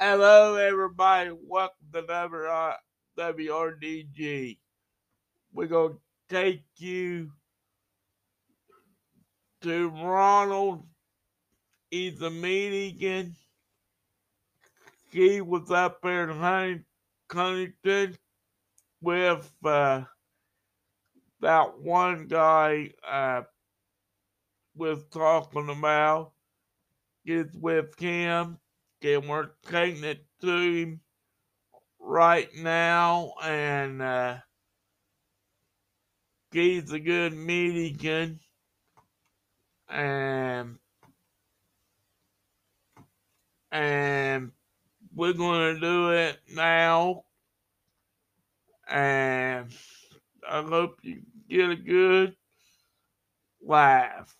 Hello, everybody. Welcome to WR WRDG. We're going to take you to Ronald. He's a meeting. He was up there in Hunting- Huntington with uh, that one guy uh, was talking about. Is with him and we're taking it to him right now and uh he's a good meeting and and we're gonna do it now and I hope you get a good laugh.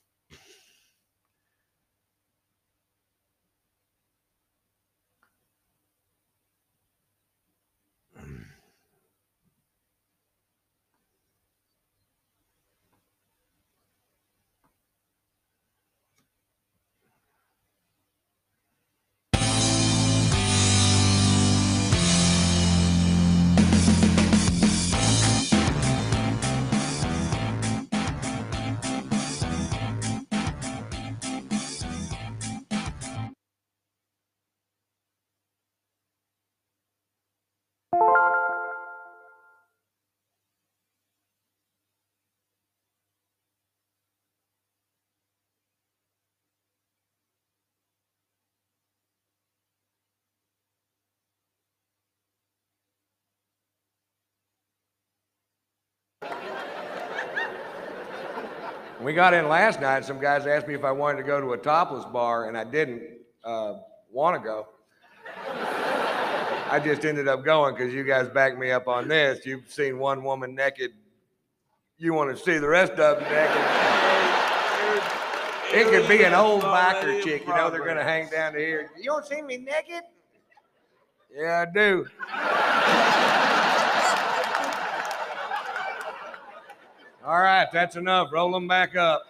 We got in last night, some guys asked me if I wanted to go to a topless bar, and I didn't uh, want to go. I just ended up going because you guys backed me up on this. You've seen one woman naked. You want to see the rest of them naked. It could be an old biker chick, you know, they're going to hang down to here. You don't see me naked? Yeah, I do. All right, that's enough. Roll them back up.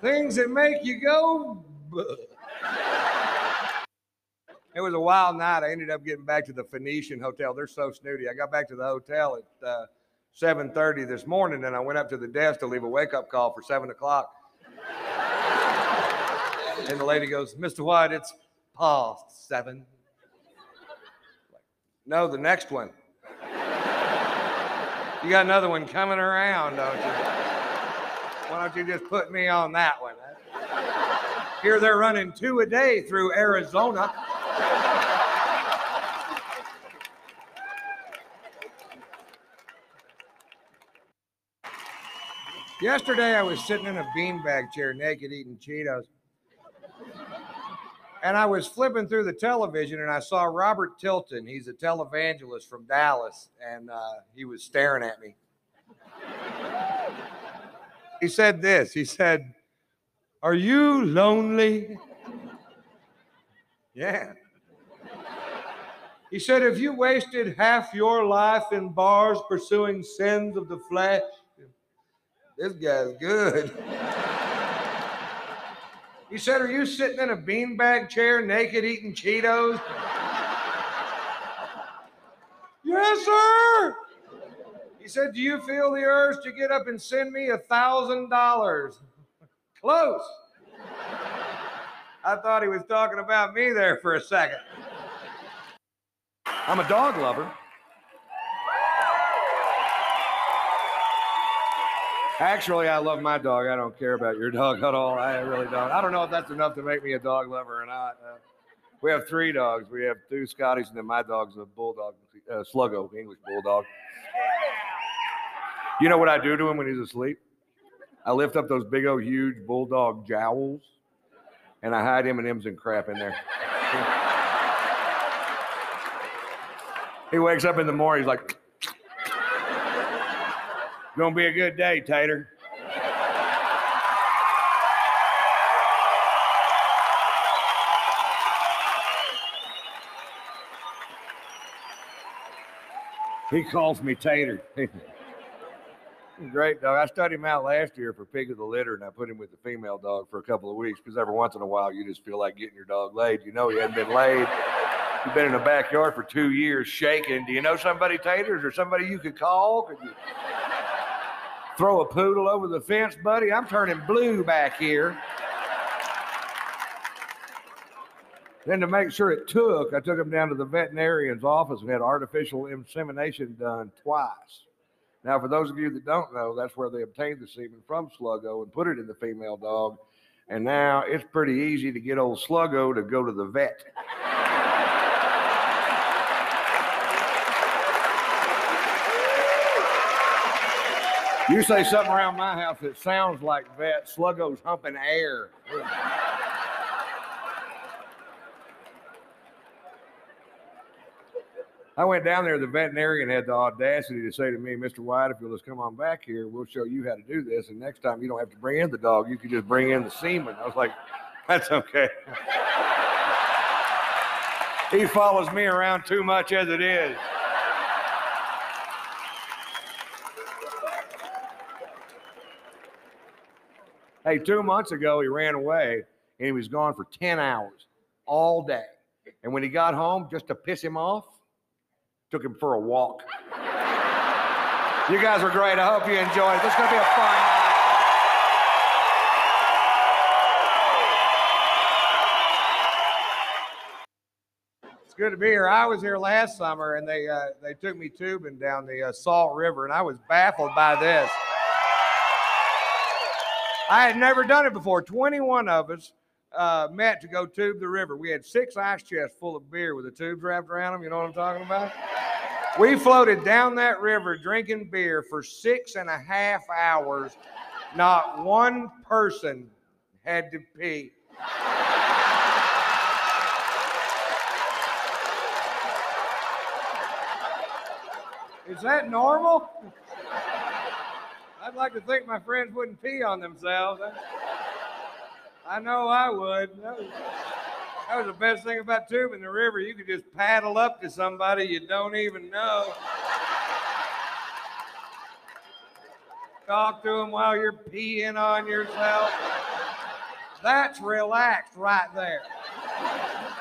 Things that make you go. It was a wild night. I ended up getting back to the Phoenician Hotel. They're so snooty. I got back to the hotel at uh, 7:30 this morning, and I went up to the desk to leave a wake-up call for seven o'clock. and the lady goes, "Mr. White, it's past seven. No, the next one. You got another one coming around, don't you? Why don't you just put me on that one? Here they're running two a day through Arizona. Yesterday I was sitting in a beanbag chair naked eating Cheetos. And I was flipping through the television and I saw Robert Tilton. He's a televangelist from Dallas, and uh, he was staring at me. He said this He said, Are you lonely? Yeah. He said, Have you wasted half your life in bars pursuing sins of the flesh? This guy's good. He said, Are you sitting in a beanbag chair naked eating Cheetos? yes, sir. He said, Do you feel the urge to get up and send me a thousand dollars? Close. I thought he was talking about me there for a second. I'm a dog lover. Actually, I love my dog. I don't care about your dog at all. I really don't. I don't know if that's enough to make me a dog lover or not. Uh, we have three dogs. We have two Scotties, and then my dog's a bulldog, uh, Sluggo, English bulldog. You know what I do to him when he's asleep? I lift up those big old huge bulldog jowls, and I hide M&Ms and crap in there. he wakes up in the morning. He's like, "Gonna be a good day, Tater." He calls me Tater. Great dog. I studied him out last year for pig of the litter, and I put him with the female dog for a couple of weeks because every once in a while you just feel like getting your dog laid. You know he hadn't been laid. You've been in the backyard for two years shaking. Do you know somebody, Taters, or somebody you could call? Could you throw a poodle over the fence, buddy? I'm turning blue back here. Then to make sure it took, I took him down to the veterinarian's office and had artificial insemination done twice. Now, for those of you that don't know, that's where they obtained the semen from Sluggo and put it in the female dog. And now it's pretty easy to get old Sluggo to go to the vet. You say something around my house that sounds like vet, Sluggo's humping air. I went down there. The veterinarian had the audacity to say to me, "Mr. White, if you'll just come on back here, we'll show you how to do this. And next time, you don't have to bring in the dog. You can just bring in the semen." I was like, "That's okay." he follows me around too much as it is. Hey, two months ago, he ran away and he was gone for 10 hours all day. And when he got home, just to piss him off, took him for a walk. you guys were great. I hope you enjoyed it. This is going to be a fun night. It's good to be here. I was here last summer, and they uh, they took me tubing down the uh, Salt River, and I was baffled by this. I had never done it before. 21 of us uh, met to go tube the river. We had six ice chests full of beer with the tubes wrapped around them. You know what I'm talking about? We floated down that river drinking beer for six and a half hours. Not one person had to pee. Is that normal? I'd like to think my friends wouldn't pee on themselves. I know I would. That was, that was the best thing about tubing the river. You could just paddle up to somebody you don't even know. Talk to them while you're peeing on yourself. That's relaxed right there.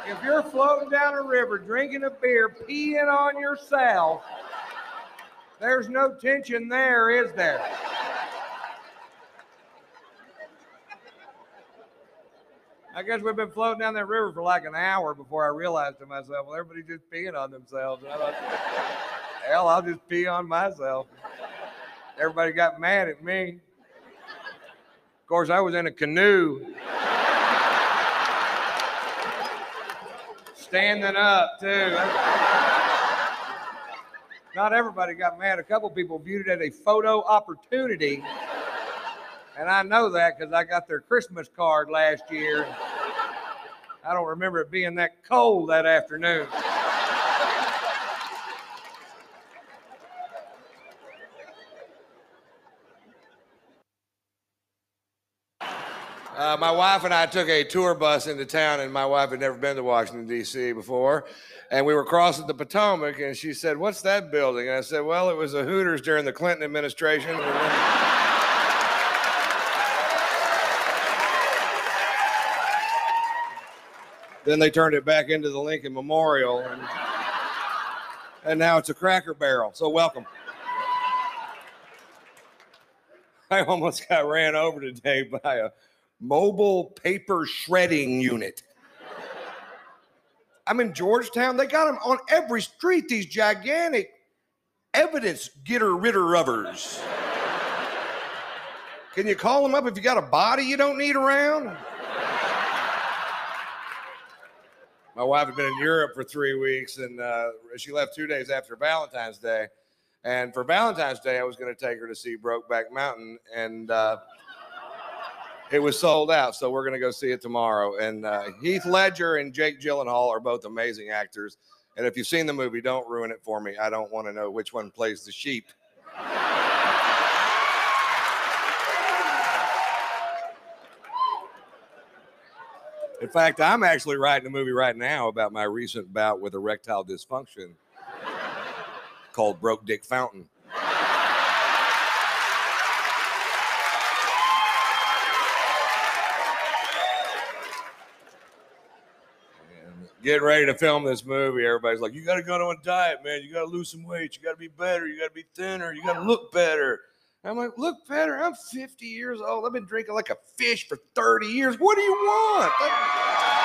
If you're floating down a river drinking a beer, peeing on yourself, there's no tension there, is there? I guess we've been floating down that river for like an hour before I realized to myself, well, everybody's just peeing on themselves. I thought, hell, I'll just pee on myself. Everybody got mad at me. Of course, I was in a canoe. Standing up, too. Not everybody got mad. A couple people viewed it as a photo opportunity. And I know that because I got their Christmas card last year. I don't remember it being that cold that afternoon. Uh, my wife and I took a tour bus into town, and my wife had never been to Washington, D.C. before. And we were crossing the Potomac, and she said, What's that building? And I said, Well, it was a Hooters during the Clinton administration. Then they turned it back into the Lincoln Memorial, and, and now it's a cracker barrel. So, welcome. I almost got ran over today by a mobile paper shredding unit. I'm in Georgetown. They got them on every street, these gigantic evidence getter ritter rubbers. Can you call them up if you got a body you don't need around? My wife had been in Europe for three weeks, and uh, she left two days after Valentine's Day. And for Valentine's Day, I was going to take her to see Brokeback Mountain, and uh, it was sold out. So we're going to go see it tomorrow. And uh, Heath Ledger and Jake Gyllenhaal are both amazing actors. And if you've seen the movie, don't ruin it for me. I don't want to know which one plays the sheep. In fact, I'm actually writing a movie right now about my recent bout with erectile dysfunction called Broke Dick Fountain. getting ready to film this movie, everybody's like, "You got to go on a diet, man. You got to lose some weight. You got to be better. You got to be thinner. You got to look better." I'm like, "Look better. I'm 50 years old. I've been drinking like a fish for 30 years. What do you want?"